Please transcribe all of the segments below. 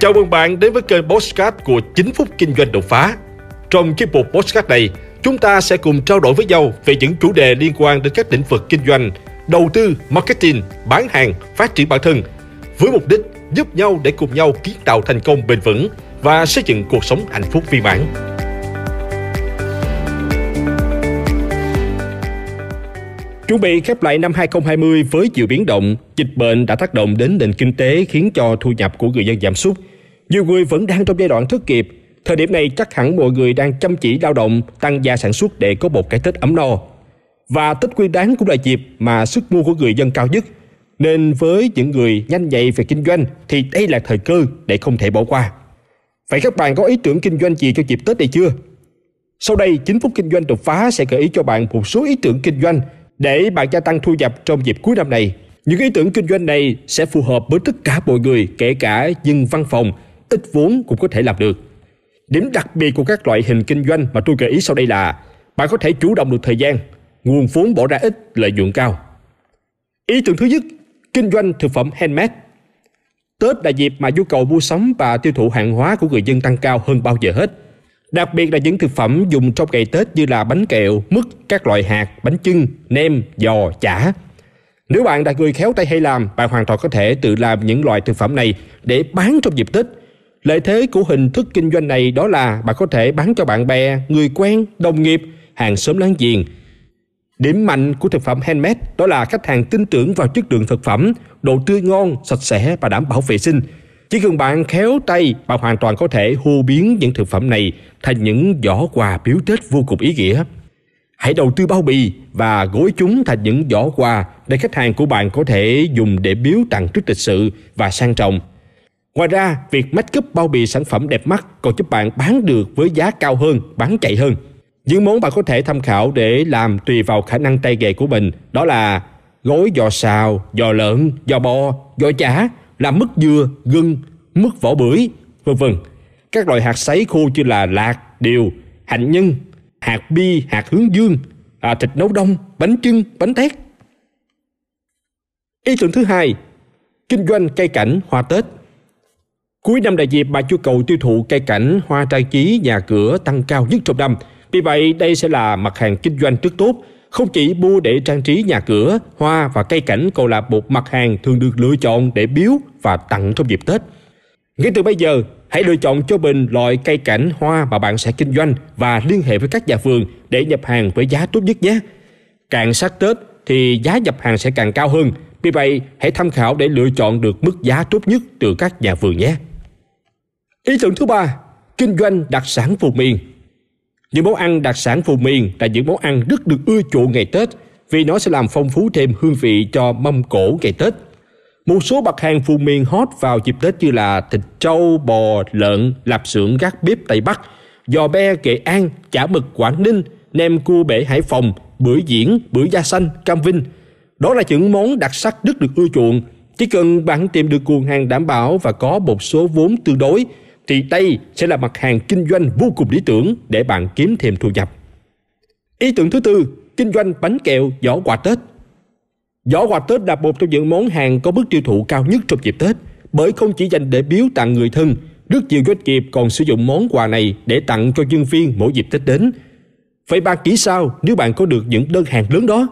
Chào mừng bạn đến với kênh Postcard của 9 phút kinh doanh đột phá. Trong chiếc mục Postcard này, chúng ta sẽ cùng trao đổi với nhau về những chủ đề liên quan đến các lĩnh vực kinh doanh, đầu tư, marketing, bán hàng, phát triển bản thân, với mục đích giúp nhau để cùng nhau kiến tạo thành công bền vững và xây dựng cuộc sống hạnh phúc viên mãn. Chuẩn bị khép lại năm 2020 với nhiều biến động, dịch bệnh đã tác động đến nền kinh tế khiến cho thu nhập của người dân giảm sút. Nhiều người vẫn đang trong giai đoạn thất nghiệp. Thời điểm này chắc hẳn mọi người đang chăm chỉ lao động, tăng gia sản xuất để có một cái Tết ấm no. Và Tết Nguyên đáng cũng là dịp mà sức mua của người dân cao nhất. Nên với những người nhanh nhạy về kinh doanh thì đây là thời cơ để không thể bỏ qua. Vậy các bạn có ý tưởng kinh doanh gì cho dịp Tết này chưa? Sau đây, 9 phút kinh doanh đột phá sẽ gợi ý cho bạn một số ý tưởng kinh doanh để bạn gia tăng thu nhập trong dịp cuối năm này. Những ý tưởng kinh doanh này sẽ phù hợp với tất cả mọi người, kể cả dân văn phòng, ít vốn cũng có thể làm được. Điểm đặc biệt của các loại hình kinh doanh mà tôi gợi ý sau đây là bạn có thể chủ động được thời gian, nguồn vốn bỏ ra ít, lợi nhuận cao. Ý tưởng thứ nhất, kinh doanh thực phẩm handmade. Tết là dịp mà nhu cầu mua sắm và tiêu thụ hàng hóa của người dân tăng cao hơn bao giờ hết. Đặc biệt là những thực phẩm dùng trong ngày Tết như là bánh kẹo, mứt, các loại hạt, bánh chưng, nem, giò, chả. Nếu bạn là người khéo tay hay làm, bạn hoàn toàn có thể tự làm những loại thực phẩm này để bán trong dịp Tết. Lợi thế của hình thức kinh doanh này đó là bạn có thể bán cho bạn bè, người quen, đồng nghiệp, hàng xóm láng giềng. Điểm mạnh của thực phẩm handmade đó là khách hàng tin tưởng vào chất lượng thực phẩm, độ tươi ngon, sạch sẽ và đảm bảo vệ sinh. Chỉ cần bạn khéo tay, bạn hoàn toàn có thể hô biến những thực phẩm này thành những giỏ quà biếu Tết vô cùng ý nghĩa. Hãy đầu tư bao bì và gối chúng thành những giỏ quà để khách hàng của bạn có thể dùng để biếu tặng trước lịch sự và sang trọng. Ngoài ra, việc make up bao bì sản phẩm đẹp mắt còn giúp bạn bán được với giá cao hơn, bán chạy hơn. Những món bạn có thể tham khảo để làm tùy vào khả năng tay nghề của mình đó là gối giò xào, giò lợn, giò bò, giò chả, là mứt dừa, gừng, mứt vỏ bưởi, vân vân. Các loại hạt sấy khô như là lạc, điều, hạnh nhân, hạt bi, hạt hướng dương, à, thịt nấu đông, bánh chưng, bánh tét. Ý tưởng thứ hai, kinh doanh cây cảnh hoa Tết. Cuối năm đại dịp mà nhu cầu tiêu thụ cây cảnh hoa trang trí nhà cửa tăng cao nhất trong năm. Vì vậy, đây sẽ là mặt hàng kinh doanh rất tốt, không chỉ mua để trang trí nhà cửa, hoa và cây cảnh còn là một mặt hàng thường được lựa chọn để biếu và tặng trong dịp Tết. Ngay từ bây giờ, hãy lựa chọn cho mình loại cây cảnh hoa mà bạn sẽ kinh doanh và liên hệ với các nhà vườn để nhập hàng với giá tốt nhất nhé. Càng sát Tết thì giá nhập hàng sẽ càng cao hơn. Vì vậy, hãy tham khảo để lựa chọn được mức giá tốt nhất từ các nhà vườn nhé. Ý tưởng thứ ba, kinh doanh đặc sản vùng miền. Những món ăn đặc sản vùng miền là những món ăn rất được ưa chuộng ngày Tết vì nó sẽ làm phong phú thêm hương vị cho mâm cổ ngày Tết. Một số mặt hàng vùng miền hot vào dịp Tết như là thịt trâu, bò, lợn, lạp xưởng gác bếp Tây Bắc, giò be Nghệ An, chả mực Quảng Ninh, nem cua bể Hải Phòng, bưởi diễn, bưởi da xanh, cam vinh. Đó là những món đặc sắc rất được ưa chuộng. Chỉ cần bạn tìm được nguồn hàng đảm bảo và có một số vốn tương đối thì đây sẽ là mặt hàng kinh doanh vô cùng lý tưởng để bạn kiếm thêm thu nhập. Ý tưởng thứ tư, kinh doanh bánh kẹo giỏ quà Tết. Giỏ quà Tết là một trong những món hàng có mức tiêu thụ cao nhất trong dịp Tết, bởi không chỉ dành để biếu tặng người thân, rất nhiều doanh nghiệp còn sử dụng món quà này để tặng cho nhân viên mỗi dịp Tết đến. Vậy bạn nghĩ sao nếu bạn có được những đơn hàng lớn đó?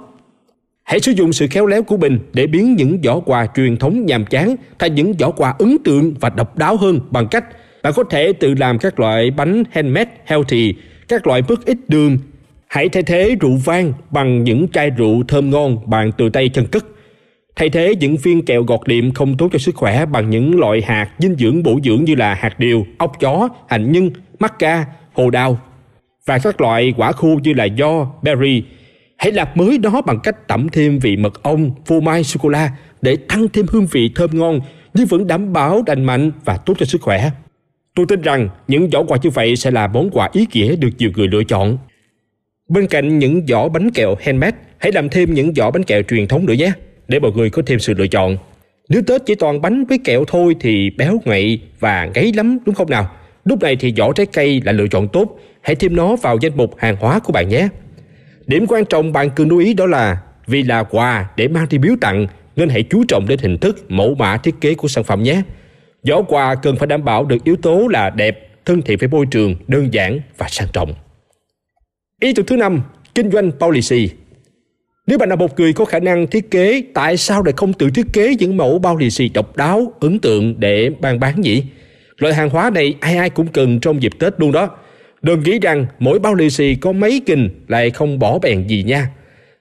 Hãy sử dụng sự khéo léo của mình để biến những giỏ quà truyền thống nhàm chán thành những giỏ quà ấn tượng và độc đáo hơn bằng cách bạn có thể tự làm các loại bánh handmade healthy, các loại mứt ít đường. Hãy thay thế rượu vang bằng những chai rượu thơm ngon bạn tự tay chân cất. Thay thế những viên kẹo gọt liệm không tốt cho sức khỏe bằng những loại hạt dinh dưỡng bổ dưỡng như là hạt điều, ốc chó, hạnh nhân, mắc ca, hồ đào và các loại quả khô như là do, berry. Hãy làm mới nó bằng cách tẩm thêm vị mật ong, phô mai, sô-cô-la để tăng thêm hương vị thơm ngon nhưng vẫn đảm bảo lành mạnh và tốt cho sức khỏe. Tôi tin rằng những giỏ quà như vậy sẽ là món quà ý nghĩa được nhiều người lựa chọn. Bên cạnh những giỏ bánh kẹo handmade, hãy làm thêm những giỏ bánh kẹo truyền thống nữa nhé, để mọi người có thêm sự lựa chọn. Nếu Tết chỉ toàn bánh với kẹo thôi thì béo ngậy và ngấy lắm đúng không nào? Lúc này thì giỏ trái cây là lựa chọn tốt, hãy thêm nó vào danh mục hàng hóa của bạn nhé. Điểm quan trọng bạn cần lưu ý đó là vì là quà để mang đi biếu tặng nên hãy chú trọng đến hình thức, mẫu mã thiết kế của sản phẩm nhé. Giỏ quà cần phải đảm bảo được yếu tố là đẹp, thân thiện với môi trường, đơn giản và sang trọng. Ý tưởng thứ năm, kinh doanh policy. Nếu bạn là một người có khả năng thiết kế, tại sao lại không tự thiết kế những mẫu bao lì xì độc đáo, ấn tượng để bàn bán nhỉ? Loại hàng hóa này ai ai cũng cần trong dịp Tết luôn đó. Đừng nghĩ rằng mỗi bao lì xì có mấy kình lại không bỏ bèn gì nha.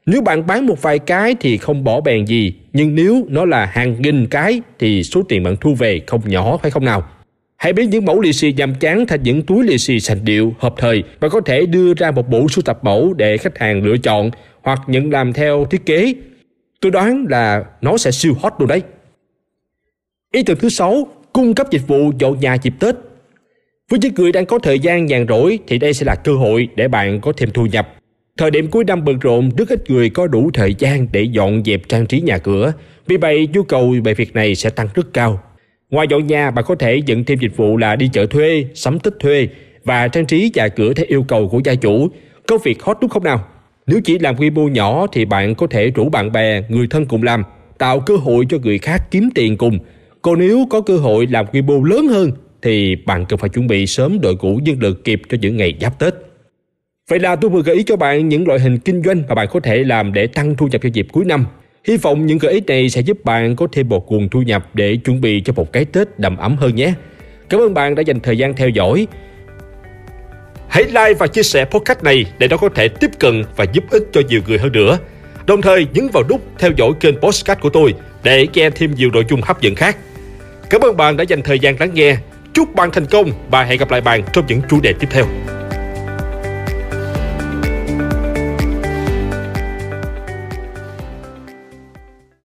Nếu bạn bán một vài cái thì không bỏ bèn gì, nhưng nếu nó là hàng nghìn cái thì số tiền bạn thu về không nhỏ phải không nào? Hãy biến những mẫu lì xì nhàm chán thành những túi lì xì sành điệu, hợp thời và có thể đưa ra một bộ sưu tập mẫu để khách hàng lựa chọn hoặc nhận làm theo thiết kế. Tôi đoán là nó sẽ siêu hot luôn đấy. Ý tưởng thứ sáu, cung cấp dịch vụ dọn nhà dịp Tết. Với những người đang có thời gian nhàn rỗi thì đây sẽ là cơ hội để bạn có thêm thu nhập. Thời điểm cuối năm bận rộn, rất ít người có đủ thời gian để dọn dẹp trang trí nhà cửa. Vì vậy, nhu cầu về việc này sẽ tăng rất cao. Ngoài dọn nhà, bạn có thể dẫn thêm dịch vụ là đi chợ thuê, sắm tích thuê và trang trí nhà cửa theo yêu cầu của gia chủ. Công việc hot đúng không nào? Nếu chỉ làm quy mô nhỏ thì bạn có thể rủ bạn bè, người thân cùng làm, tạo cơ hội cho người khác kiếm tiền cùng. Còn nếu có cơ hội làm quy mô lớn hơn thì bạn cần phải chuẩn bị sớm đội ngũ nhân lực kịp cho những ngày giáp Tết. Vậy là tôi vừa gợi ý cho bạn những loại hình kinh doanh mà bạn có thể làm để tăng thu nhập cho dịp cuối năm. Hy vọng những gợi ý này sẽ giúp bạn có thêm một nguồn thu nhập để chuẩn bị cho một cái Tết đầm ấm hơn nhé. Cảm ơn bạn đã dành thời gian theo dõi. Hãy like và chia sẻ podcast này để nó có thể tiếp cận và giúp ích cho nhiều người hơn nữa. Đồng thời nhấn vào nút theo dõi kênh podcast của tôi để nghe thêm nhiều nội dung hấp dẫn khác. Cảm ơn bạn đã dành thời gian lắng nghe. Chúc bạn thành công và hẹn gặp lại bạn trong những chủ đề tiếp theo.